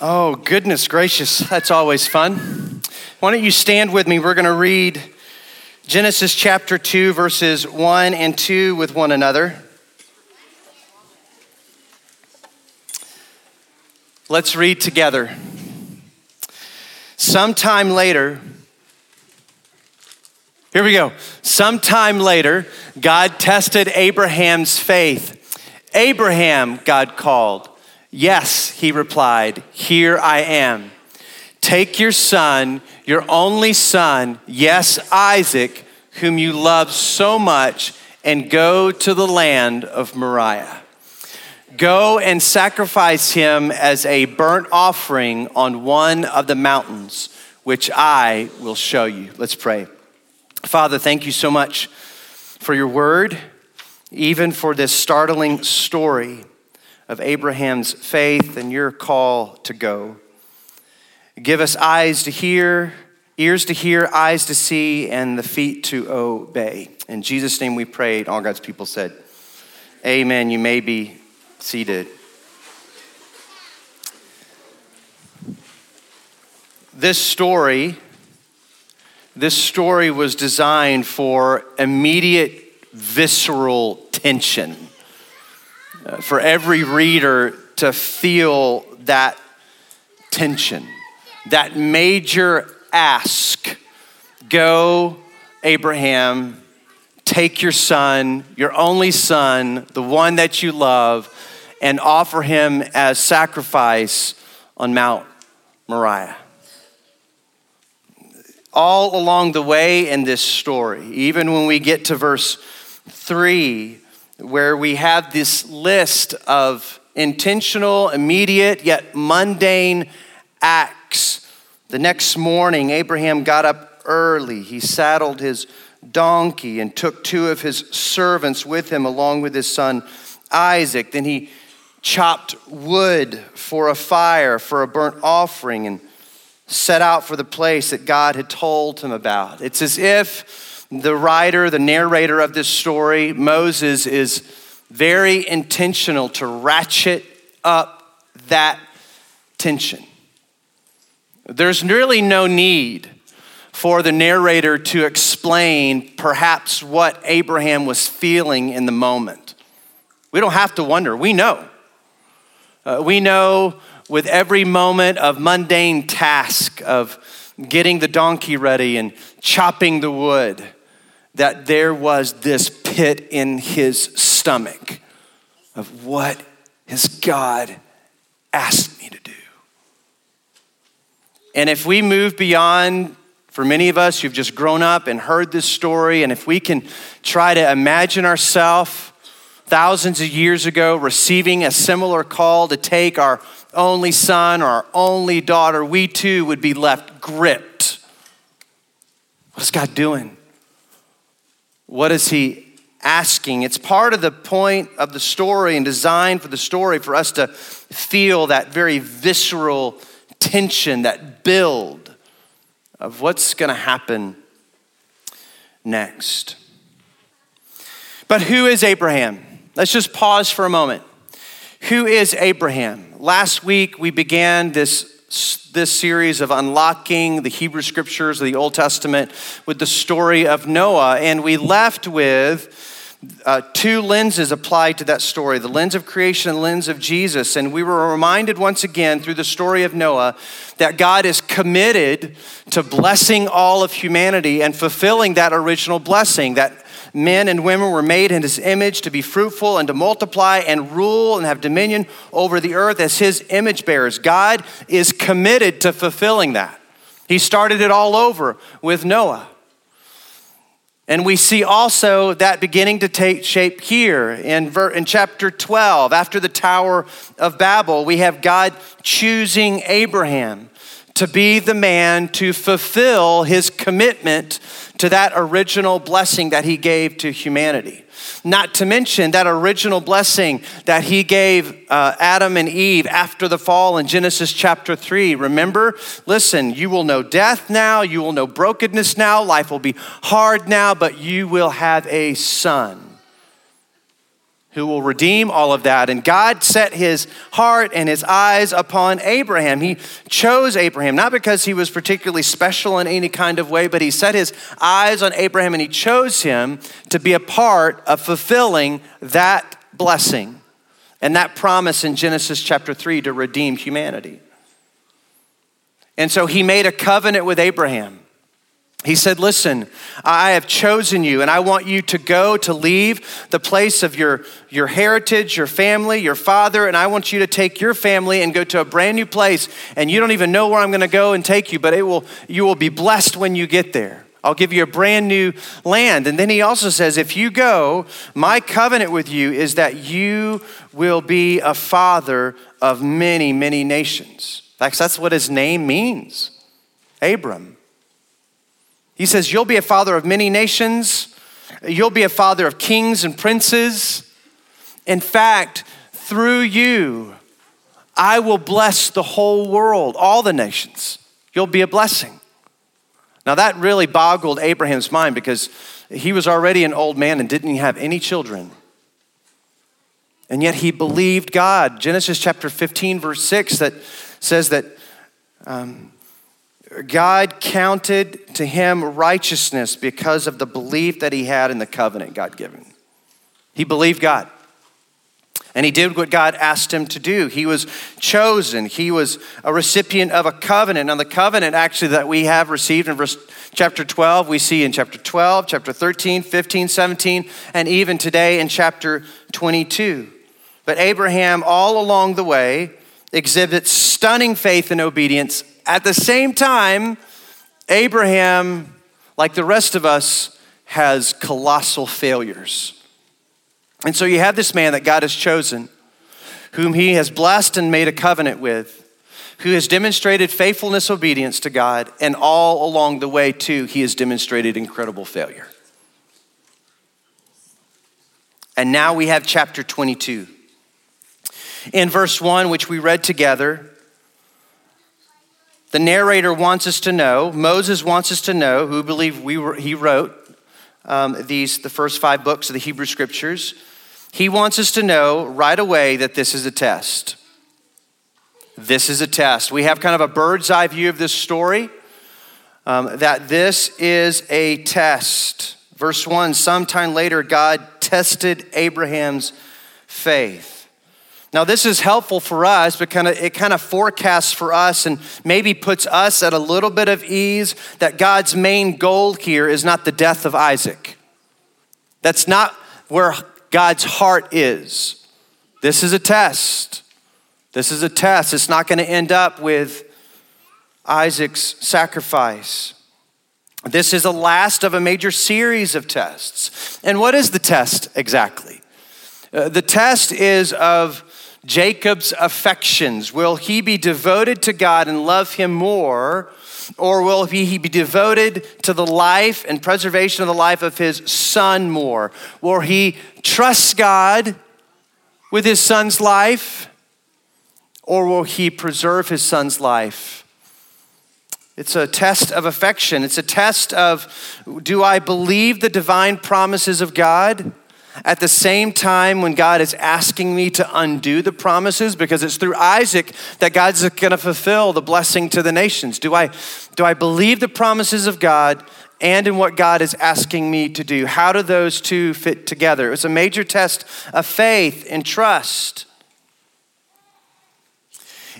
Oh, goodness gracious, that's always fun. Why don't you stand with me? We're going to read Genesis chapter 2, verses 1 and 2 with one another. Let's read together. Sometime later, here we go. Sometime later, God tested Abraham's faith. Abraham, God called. Yes, he replied, Here I am. Take your son, your only son, yes, Isaac, whom you love so much, and go to the land of Moriah. Go and sacrifice him as a burnt offering on one of the mountains, which I will show you. Let's pray. Father, thank you so much for your word, even for this startling story of Abraham's faith and your call to go. Give us eyes to hear, ears to hear, eyes to see, and the feet to obey. In Jesus' name we prayed. All God's people said, Amen. You may be seated. This story, this story was designed for immediate visceral tension for every reader to feel that tension, that major ask go, Abraham, take your son, your only son, the one that you love, and offer him as sacrifice on Mount Moriah. All along the way in this story, even when we get to verse 3, where we have this list of intentional, immediate, yet mundane acts. The next morning, Abraham got up early. He saddled his donkey and took two of his servants with him, along with his son Isaac. Then he chopped wood for a fire, for a burnt offering, and set out for the place that God had told him about. It's as if the writer, the narrator of this story, Moses, is very intentional to ratchet up that tension. There's really no need for the narrator to explain perhaps what Abraham was feeling in the moment. We don't have to wonder, we know. Uh, we know with every moment of mundane task of getting the donkey ready and chopping the wood that there was this pit in his stomach of what has God asked me to do? And if we move beyond, for many of us who've just grown up and heard this story, and if we can try to imagine ourselves thousands of years ago receiving a similar call to take our only son or our only daughter, we too would be left gripped. What is God doing? What is he asking? It's part of the point of the story and designed for the story for us to feel that very visceral tension, that build of what's going to happen next. But who is Abraham? Let's just pause for a moment. Who is Abraham? Last week we began this this series of unlocking the Hebrew scriptures of the Old Testament with the story of Noah. And we left with uh, two lenses applied to that story the lens of creation and the lens of Jesus. And we were reminded once again through the story of Noah that God is committed to blessing all of humanity and fulfilling that original blessing that men and women were made in his image to be fruitful and to multiply and rule and have dominion over the earth as his image bearers. God is committed to fulfilling that. He started it all over with Noah. And we see also that beginning to take shape here in, ver- in chapter 12. After the Tower of Babel, we have God choosing Abraham to be the man to fulfill his commitment to that original blessing that he gave to humanity. Not to mention that original blessing that he gave uh, Adam and Eve after the fall in Genesis chapter 3. Remember? Listen, you will know death now, you will know brokenness now, life will be hard now, but you will have a son who will redeem all of that. And God set his heart and his eyes upon Abraham. He chose Abraham, not because he was particularly special in any kind of way, but he set his eyes on Abraham and he chose him to be a part of fulfilling that blessing and that promise in Genesis chapter 3 to redeem humanity. And so he made a covenant with Abraham. He said, Listen, I have chosen you, and I want you to go to leave the place of your, your heritage, your family, your father, and I want you to take your family and go to a brand new place. And you don't even know where I'm going to go and take you, but it will, you will be blessed when you get there. I'll give you a brand new land. And then he also says, If you go, my covenant with you is that you will be a father of many, many nations. In fact, That's what his name means Abram. He says, You'll be a father of many nations, you'll be a father of kings and princes. In fact, through you, I will bless the whole world, all the nations. You'll be a blessing. Now, that really boggled Abraham's mind because he was already an old man and didn't have any children. And yet he believed God. Genesis chapter 15, verse 6, that says that um, God counted to him righteousness because of the belief that he had in the covenant God given. He believed God. And he did what God asked him to do. He was chosen. He was a recipient of a covenant. Now, the covenant actually that we have received in verse chapter 12, we see in chapter 12, chapter 13, 15, 17, and even today in chapter 22. But Abraham, all along the way, exhibits stunning faith and obedience at the same time, Abraham, like the rest of us, has colossal failures. And so you have this man that God has chosen, whom he has blessed and made a covenant with, who has demonstrated faithfulness, obedience to God, and all along the way, too, he has demonstrated incredible failure. And now we have chapter 22. In verse 1, which we read together, the narrator wants us to know, Moses wants us to know, who believe we were, he wrote um, these, the first five books of the Hebrew Scriptures. He wants us to know right away that this is a test. This is a test. We have kind of a bird's eye view of this story, um, that this is a test. Verse 1 Sometime later, God tested Abraham's faith. Now, this is helpful for us, but kind of, it kind of forecasts for us and maybe puts us at a little bit of ease that God's main goal here is not the death of Isaac. That's not where God's heart is. This is a test. This is a test. It's not going to end up with Isaac's sacrifice. This is the last of a major series of tests. And what is the test exactly? Uh, the test is of Jacob's affections. Will he be devoted to God and love him more? Or will he be devoted to the life and preservation of the life of his son more? Will he trust God with his son's life? Or will he preserve his son's life? It's a test of affection. It's a test of do I believe the divine promises of God? At the same time when God is asking me to undo the promises because it's through Isaac that God's going to fulfill the blessing to the nations? Do I, do I believe the promises of God and in what God is asking me to do. How do those two fit together? It was a major test of faith and trust.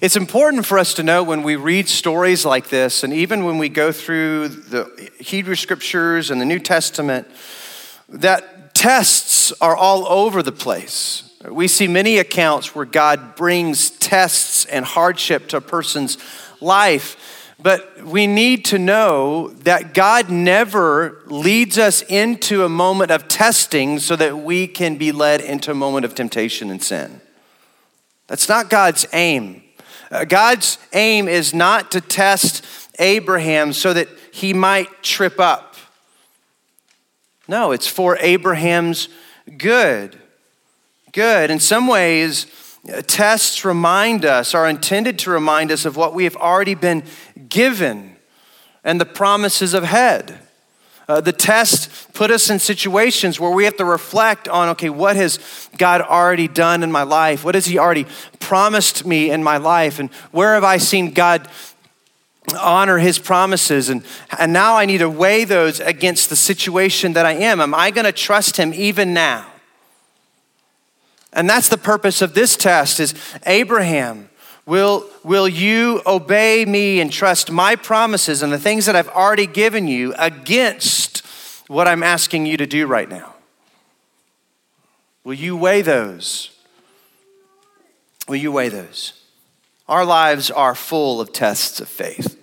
It's important for us to know when we read stories like this, and even when we go through the Hebrew scriptures and the New Testament, that tests are all over the place. We see many accounts where God brings tests and hardship to a person's life. But we need to know that God never leads us into a moment of testing so that we can be led into a moment of temptation and sin. That's not God's aim. Uh, God's aim is not to test Abraham so that he might trip up. No, it's for Abraham's good. Good. In some ways, uh, tests remind us, are intended to remind us of what we have already been given and the promises of head. Uh, the test put us in situations where we have to reflect on okay, what has God already done in my life? What has He already promised me in my life? And where have I seen God honor His promises? And, and now I need to weigh those against the situation that I am. Am I going to trust Him even now? And that's the purpose of this test is Abraham Will, will you obey me and trust my promises and the things that I've already given you against what I'm asking you to do right now? Will you weigh those? Will you weigh those? Our lives are full of tests of faith,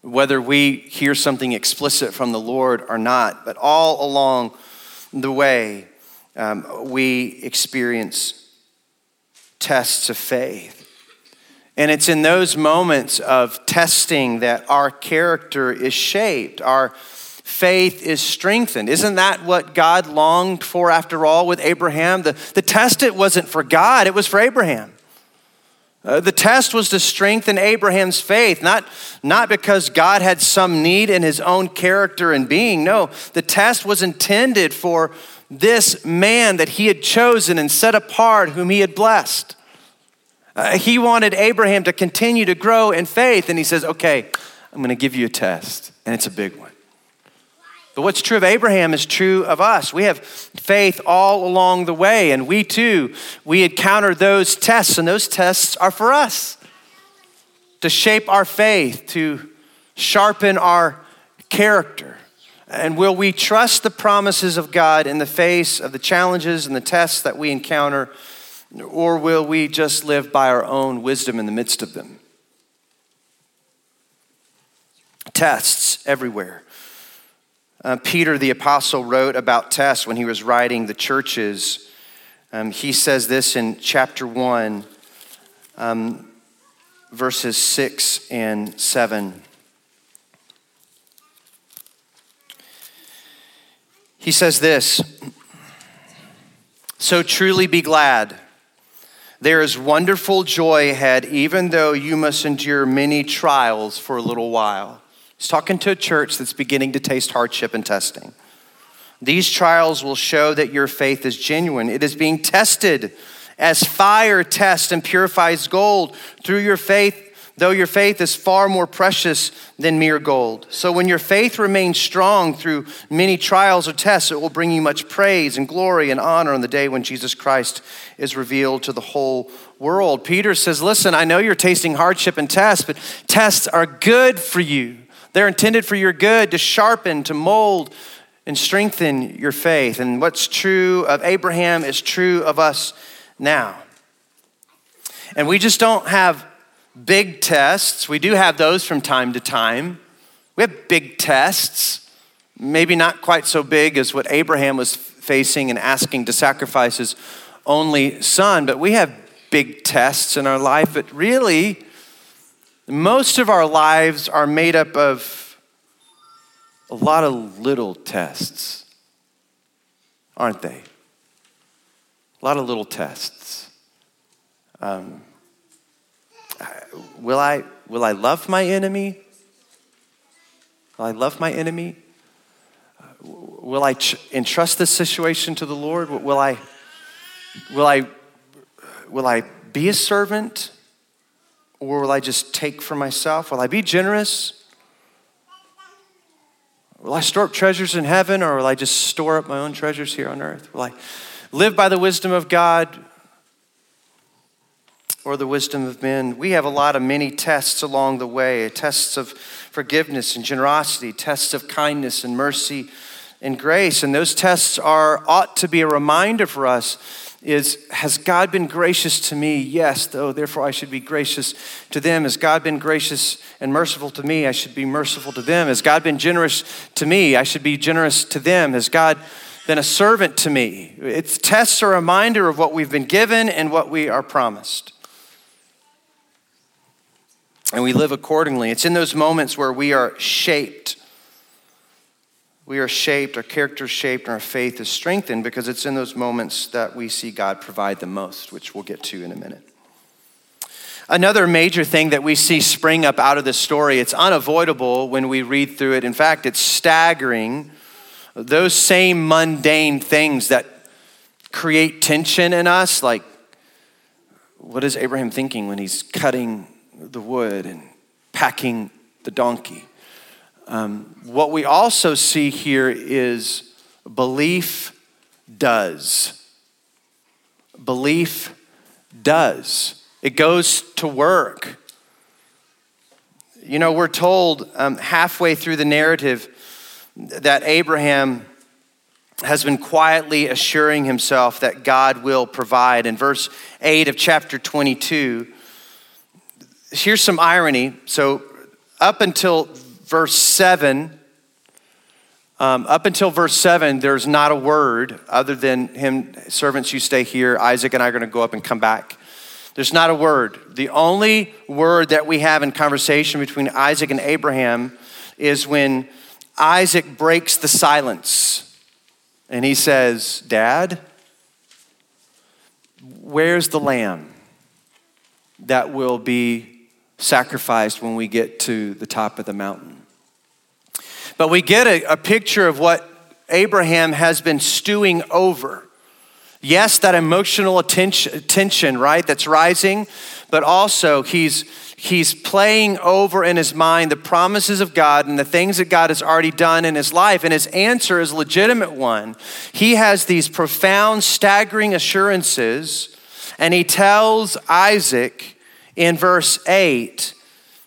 whether we hear something explicit from the Lord or not, but all along the way, um, we experience tests of faith. And it's in those moments of testing that our character is shaped, our faith is strengthened. Isn't that what God longed for after all with Abraham? The, the test, it wasn't for God, it was for Abraham. Uh, the test was to strengthen Abraham's faith, not, not because God had some need in his own character and being. No, the test was intended for this man that he had chosen and set apart, whom he had blessed. Uh, he wanted Abraham to continue to grow in faith, and he says, Okay, I'm going to give you a test, and it's a big one. But what's true of Abraham is true of us. We have faith all along the way, and we too, we encounter those tests, and those tests are for us to shape our faith, to sharpen our character. And will we trust the promises of God in the face of the challenges and the tests that we encounter? Or will we just live by our own wisdom in the midst of them? Tests everywhere. Uh, Peter the Apostle wrote about tests when he was writing the churches. Um, he says this in chapter 1, um, verses 6 and 7. He says this So truly be glad there is wonderful joy ahead, even though you must endure many trials for a little while. He's talking to a church that's beginning to taste hardship and testing. These trials will show that your faith is genuine. It is being tested as fire tests and purifies gold. Through your faith, though your faith is far more precious than mere gold. So when your faith remains strong through many trials or tests, it will bring you much praise and glory and honor on the day when Jesus Christ is revealed to the whole world. Peter says, Listen, I know you're tasting hardship and tests, but tests are good for you. They're intended for your good to sharpen, to mold, and strengthen your faith. And what's true of Abraham is true of us now. And we just don't have big tests. We do have those from time to time. We have big tests, maybe not quite so big as what Abraham was facing and asking to sacrifice his only son, but we have big tests in our life. But really, most of our lives are made up of a lot of little tests, aren't they? A lot of little tests. Um, will I, will I love my enemy? Will I love my enemy? Will I entrust this situation to the Lord? Will I, will I, will I be a servant? Or will I just take for myself? Will I be generous? Will I store up treasures in heaven or will I just store up my own treasures here on earth? Will I live by the wisdom of God or the wisdom of men? We have a lot of many tests along the way tests of forgiveness and generosity, tests of kindness and mercy and grace. And those tests are ought to be a reminder for us is has God been gracious to me? Yes, though therefore I should be gracious to them. Has God been gracious and merciful to me? I should be merciful to them. Has God been generous to me? I should be generous to them. Has God been a servant to me? It's tests a reminder of what we've been given and what we are promised. And we live accordingly. It's in those moments where we are shaped we are shaped, our character is shaped, and our faith is strengthened because it's in those moments that we see God provide the most, which we'll get to in a minute. Another major thing that we see spring up out of this story, it's unavoidable when we read through it. In fact, it's staggering. Those same mundane things that create tension in us, like what is Abraham thinking when he's cutting the wood and packing the donkey? Um, what we also see here is belief does. Belief does. It goes to work. You know, we're told um, halfway through the narrative that Abraham has been quietly assuring himself that God will provide. In verse 8 of chapter 22, here's some irony. So, up until verse 7, um, up until verse 7, there's not a word other than him, servants, you stay here. Isaac and I are going to go up and come back. There's not a word. The only word that we have in conversation between Isaac and Abraham is when Isaac breaks the silence and he says, Dad, where's the lamb that will be sacrificed when we get to the top of the mountain? But we get a, a picture of what Abraham has been stewing over. Yes, that emotional attention, tension, right, that's rising, but also he's, he's playing over in his mind the promises of God and the things that God has already done in his life. And his answer is a legitimate one. He has these profound, staggering assurances, and he tells Isaac in verse 8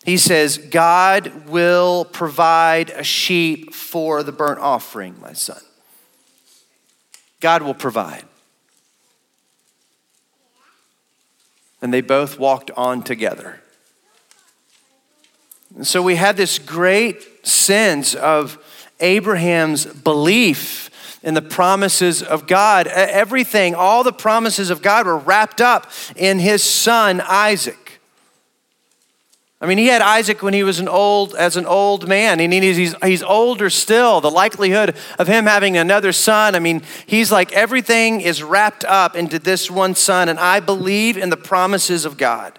he says, God will provide a sheep for the burnt offering, my son. God will provide. And they both walked on together. And so we had this great sense of Abraham's belief in the promises of God. Everything, all the promises of God were wrapped up in his son Isaac. I mean, he had Isaac when he was an old, as an old man, and he's, he's older still. The likelihood of him having another son, I mean, he's like everything is wrapped up into this one son, and I believe in the promises of God.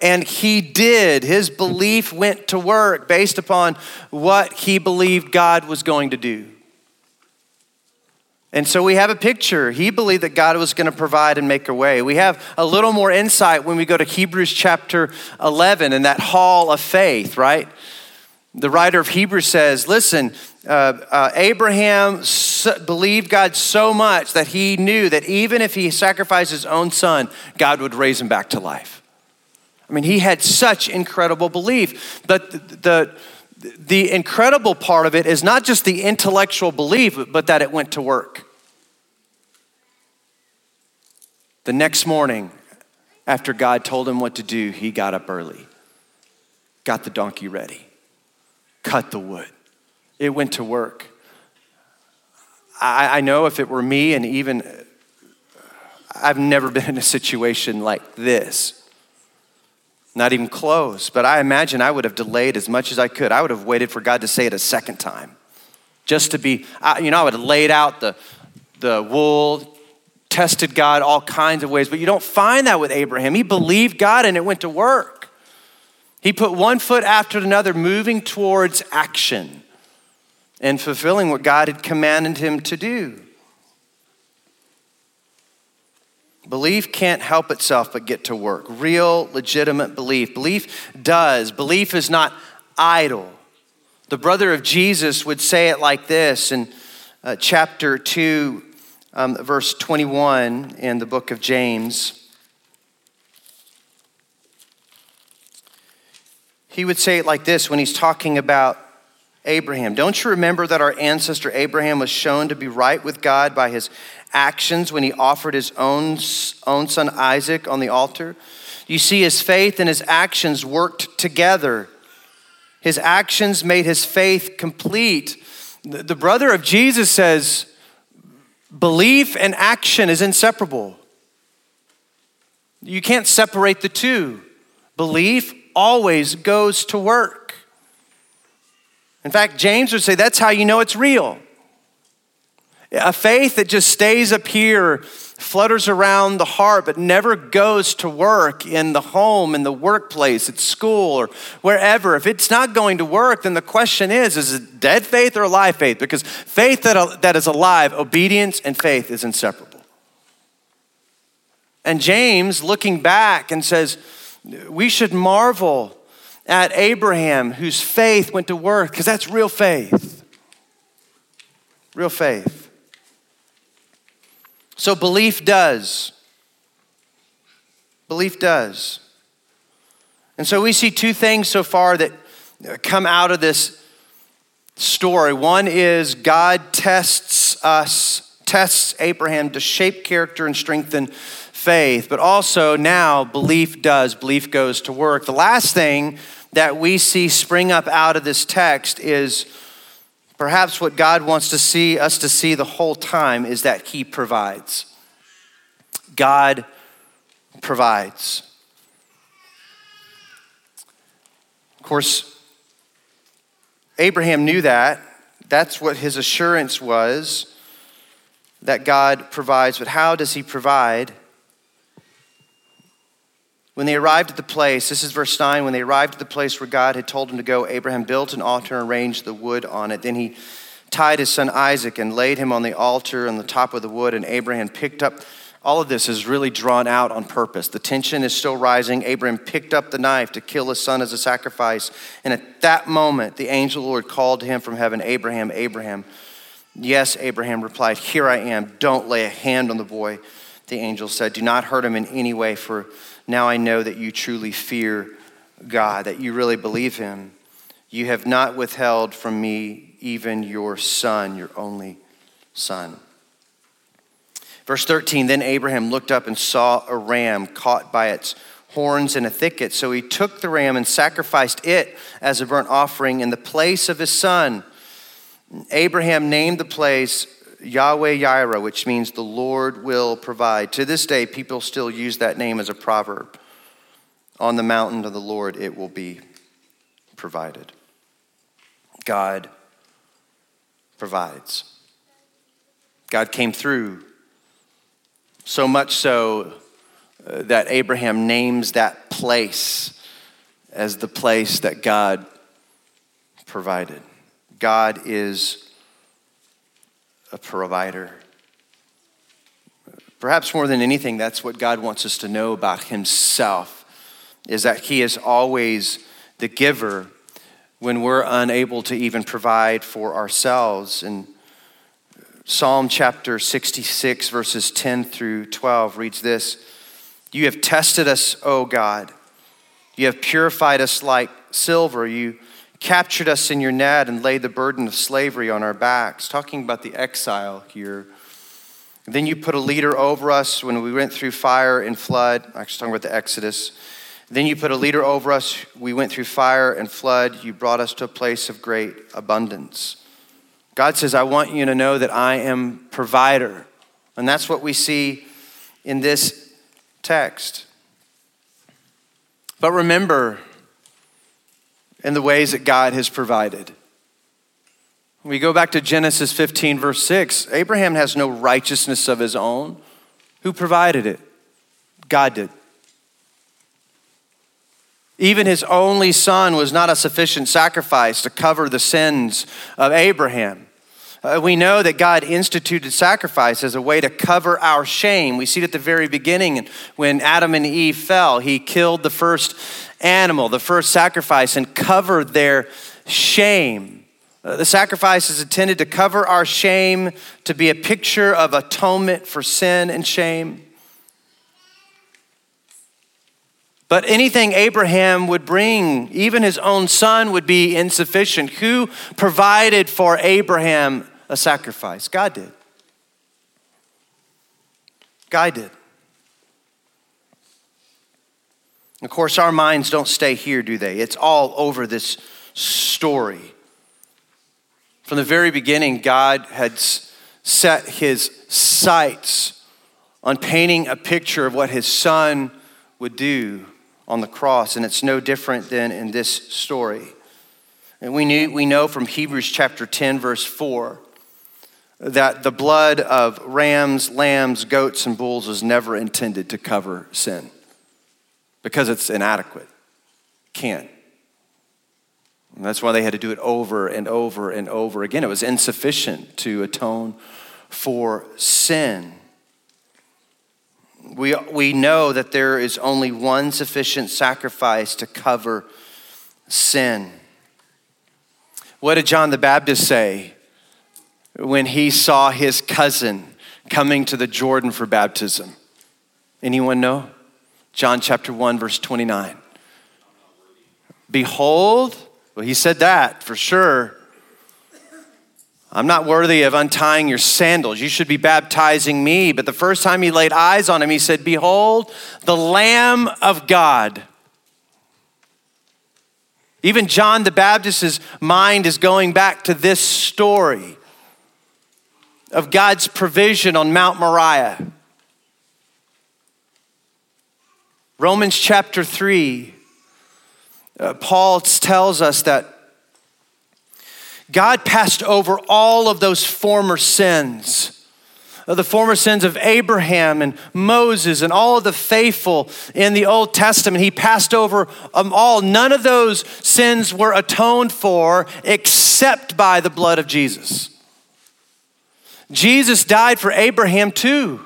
And he did. His belief went to work based upon what he believed God was going to do. And so we have a picture. He believed that God was going to provide and make a way. We have a little more insight when we go to Hebrews chapter 11 and that hall of faith, right? The writer of Hebrews says, listen, uh, uh, Abraham so, believed God so much that he knew that even if he sacrificed his own son, God would raise him back to life. I mean, he had such incredible belief. But the, the, the incredible part of it is not just the intellectual belief, but that it went to work. The next morning, after God told him what to do, he got up early, got the donkey ready, cut the wood. It went to work. I, I know if it were me, and even I've never been in a situation like this. Not even close, but I imagine I would have delayed as much as I could. I would have waited for God to say it a second time. Just to be, you know, I would have laid out the, the wool, tested God all kinds of ways, but you don't find that with Abraham. He believed God and it went to work. He put one foot after another, moving towards action and fulfilling what God had commanded him to do. Belief can't help itself but get to work. Real, legitimate belief. Belief does. Belief is not idle. The brother of Jesus would say it like this in uh, chapter 2, um, verse 21 in the book of James. He would say it like this when he's talking about Abraham. Don't you remember that our ancestor Abraham was shown to be right with God by his actions when he offered his own, own son Isaac on the altar? You see, his faith and his actions worked together. His actions made his faith complete. The brother of Jesus says, belief and action is inseparable. You can't separate the two. Belief always goes to work. In fact, James would say that's how you know it's real. A faith that just stays up here, flutters around the heart, but never goes to work in the home, in the workplace, at school, or wherever. If it's not going to work, then the question is is it dead faith or alive faith? Because faith that, that is alive, obedience and faith is inseparable. And James, looking back, and says, we should marvel at Abraham, whose faith went to work, because that's real faith. Real faith. So belief does. Belief does. And so we see two things so far that come out of this story. One is God tests us, tests Abraham to shape character and strengthen faith, but also now belief does, belief goes to work. The last thing that we see spring up out of this text is Perhaps what God wants to see us to see the whole time is that He provides. God provides. Of course, Abraham knew that. That's what his assurance was that God provides. But how does He provide? When they arrived at the place, this is verse 9, when they arrived at the place where God had told him to go, Abraham built an altar and arranged the wood on it. Then he tied his son Isaac and laid him on the altar on the top of the wood, and Abraham picked up. All of this is really drawn out on purpose. The tension is still rising. Abraham picked up the knife to kill his son as a sacrifice. And at that moment, the angel the Lord called to him from heaven, Abraham, Abraham. Yes, Abraham replied, Here I am. Don't lay a hand on the boy. The angel said, Do not hurt him in any way, for now I know that you truly fear God, that you really believe Him. You have not withheld from me even your son, your only son. Verse 13 Then Abraham looked up and saw a ram caught by its horns in a thicket. So he took the ram and sacrificed it as a burnt offering in the place of his son. Abraham named the place Yahweh Yireh, which means the Lord will provide. To this day, people still use that name as a proverb. On the mountain of the Lord, it will be provided. God provides. God came through so much so uh, that Abraham names that place as the place that God provided. God is a provider. Perhaps more than anything, that's what God wants us to know about Himself, is that He is always the giver when we're unable to even provide for ourselves. And Psalm chapter 66, verses 10 through 12 reads this You have tested us, O God. You have purified us like silver. You captured us in your net and laid the burden of slavery on our backs. Talking about the exile here. Then you put a leader over us when we went through fire and flood. Actually, talking about the Exodus. Then you put a leader over us. We went through fire and flood. You brought us to a place of great abundance. God says, I want you to know that I am provider. And that's what we see in this text. But remember, in the ways that God has provided. We go back to Genesis 15, verse 6. Abraham has no righteousness of his own. Who provided it? God did. Even his only son was not a sufficient sacrifice to cover the sins of Abraham. Uh, we know that God instituted sacrifice as a way to cover our shame. We see it at the very beginning when Adam and Eve fell. He killed the first animal, the first sacrifice, and covered their shame. Uh, the sacrifice is intended to cover our shame, to be a picture of atonement for sin and shame. But anything Abraham would bring, even his own son, would be insufficient. Who provided for Abraham a sacrifice? God did. God did. Of course, our minds don't stay here, do they? It's all over this story. From the very beginning, God had set his sights on painting a picture of what his son would do on the cross, and it's no different than in this story. And we, knew, we know from Hebrews chapter 10, verse 4, that the blood of rams, lambs, goats, and bulls was never intended to cover sin because it's inadequate. Can't. And that's why they had to do it over and over and over again. It was insufficient to atone for sin we, we know that there is only one sufficient sacrifice to cover sin. What did John the Baptist say when he saw his cousin coming to the Jordan for baptism? Anyone know? John chapter 1, verse 29. Behold, well, he said that for sure. I'm not worthy of untying your sandals. You should be baptizing me. But the first time he laid eyes on him, he said, Behold, the Lamb of God. Even John the Baptist's mind is going back to this story of God's provision on Mount Moriah. Romans chapter 3, uh, Paul tells us that God passed over all of those former sins the former sins of Abraham and Moses and all of the faithful in the Old Testament. He passed over them all. None of those sins were atoned for except by the blood of Jesus. Jesus died for Abraham too.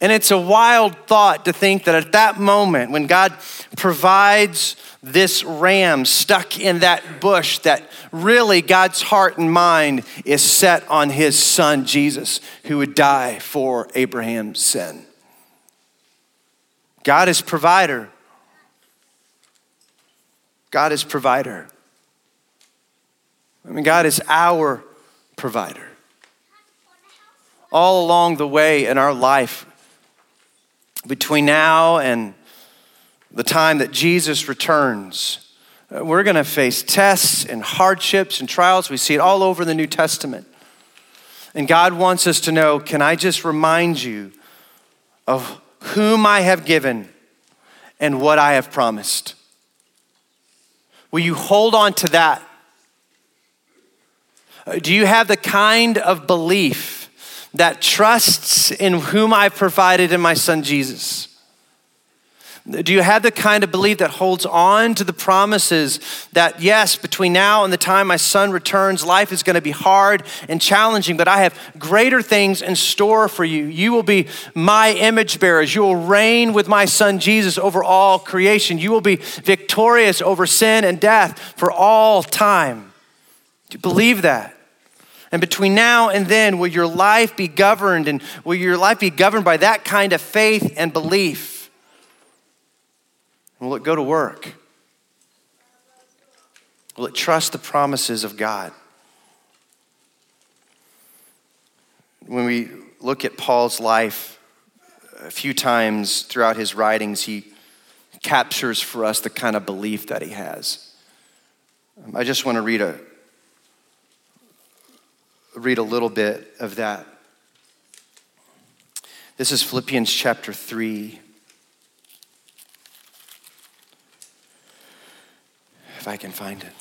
And it's a wild thought to think that at that moment, when God provides this ram stuck in that bush that really God's heart and mind is set on his son Jesus, who would die for Abraham's sin. God is provider. God is provider. I mean, God is our provider. All along the way in our life, between now and the time that Jesus returns, uh, we're going to face tests and hardships and trials. We see it all over the New Testament. And God wants us to know can I just remind you of whom I have given and what I have promised? Will you hold on to that? Uh, do you have the kind of belief that trusts in whom I've provided in my son Jesus? Do you have the kind of belief that holds on to the promises that, yes, between now and the time my son returns, life is going to be hard and challenging, but I have greater things in store for you? You will be my image bearers. You will reign with my son Jesus over all creation. You will be victorious over sin and death for all time. Do you believe that? And between now and then, will your life be governed and will your life be governed by that kind of faith and belief? Will it go to work? Will it trust the promises of God? When we look at Paul's life, a few times throughout his writings, he captures for us the kind of belief that he has. Um, I just want to read a, read a little bit of that. This is Philippians chapter 3, if I can find it.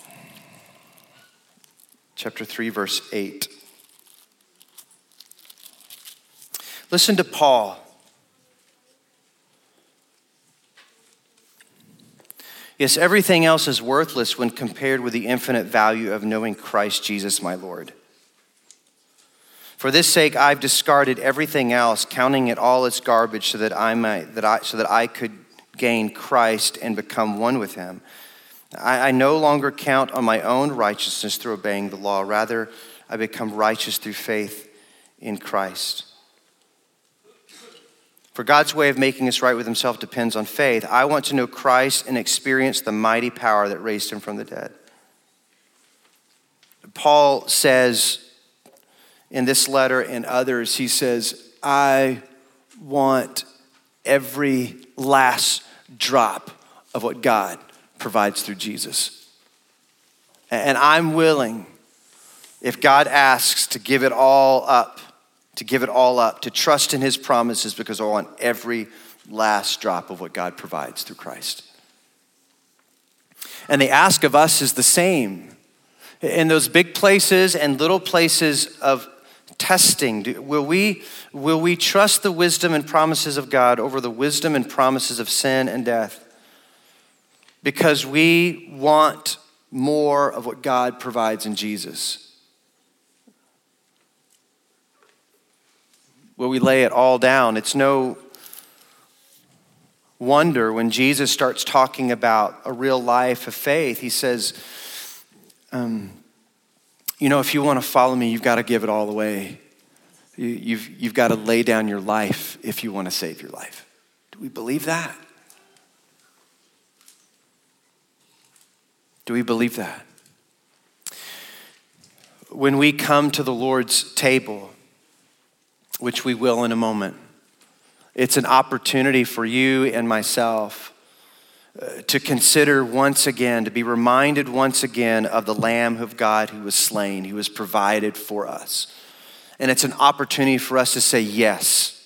Chapter 3, verse 8. Listen to Paul. Yes, everything else is worthless when compared with the infinite value of knowing Christ Jesus, my Lord. For this sake, I've discarded everything else, counting it all as garbage, so that I might, that I, so that I could gain Christ and become one with Him I, I no longer count on my own righteousness through obeying the law. Rather, I become righteous through faith in Christ. For God's way of making us right with Himself depends on faith. I want to know Christ and experience the mighty power that raised Him from the dead. Paul says in this letter and others, he says, I want every last drop of what God provides through Jesus. And I'm willing, if God asks, to give it all up, to give it all up, to trust in his promises because I want every last drop of what God provides through Christ. And the ask of us is the same. In those big places and little places of testing, will we, will we trust the wisdom and promises of God over the wisdom and promises of sin and death? because we want more of what God provides in Jesus. Will we lay it all down? It's no wonder when Jesus starts talking about a real life of faith, he says, um, You know, if you want to follow me, you've got to give it all away. You've, you've got to lay down your life if you want to save your life. Do we believe that? Do we believe that? When we come to the Lord's table, which we will in a moment, it's an opportunity for you and myself Uh, to consider once again, to be reminded once again of the Lamb of God who was slain, who was provided for us. And it's an opportunity for us to say, Yes,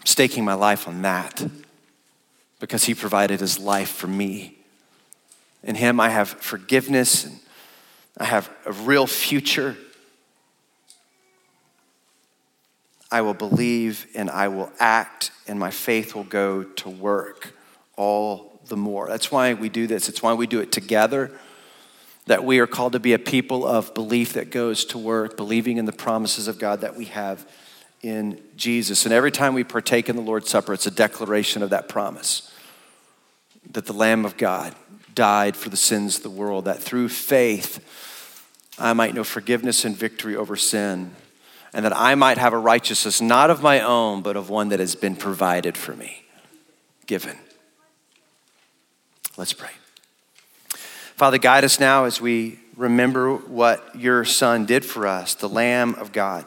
I'm staking my life on that because he provided his life for me. In Him, I have forgiveness and I have a real future. I will believe and I will act, and my faith will go to work all the more. That's why we do this. It's why we do it together. That we are called to be a people of belief that goes to work, believing in the promises of God that we have in Jesus. And every time we partake in the Lord's Supper, it's a declaration of that promise that the Lamb of God died for the sins of the world, that through faith I might know forgiveness and victory over sin, and that I might have a righteousness not of my own, but of one that has been provided for me, given. Let's pray. Father, guide us now as we remember what your Son did for us, the Lamb of God.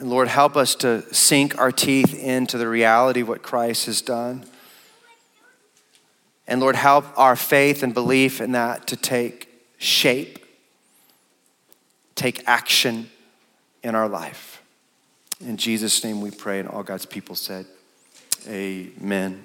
Lord, help us to sink our teeth into the reality of what Christ has done. And Lord, help our faith and belief in that to take shape, take action in our life. In Jesus' name we pray, and all God's people said, Amen.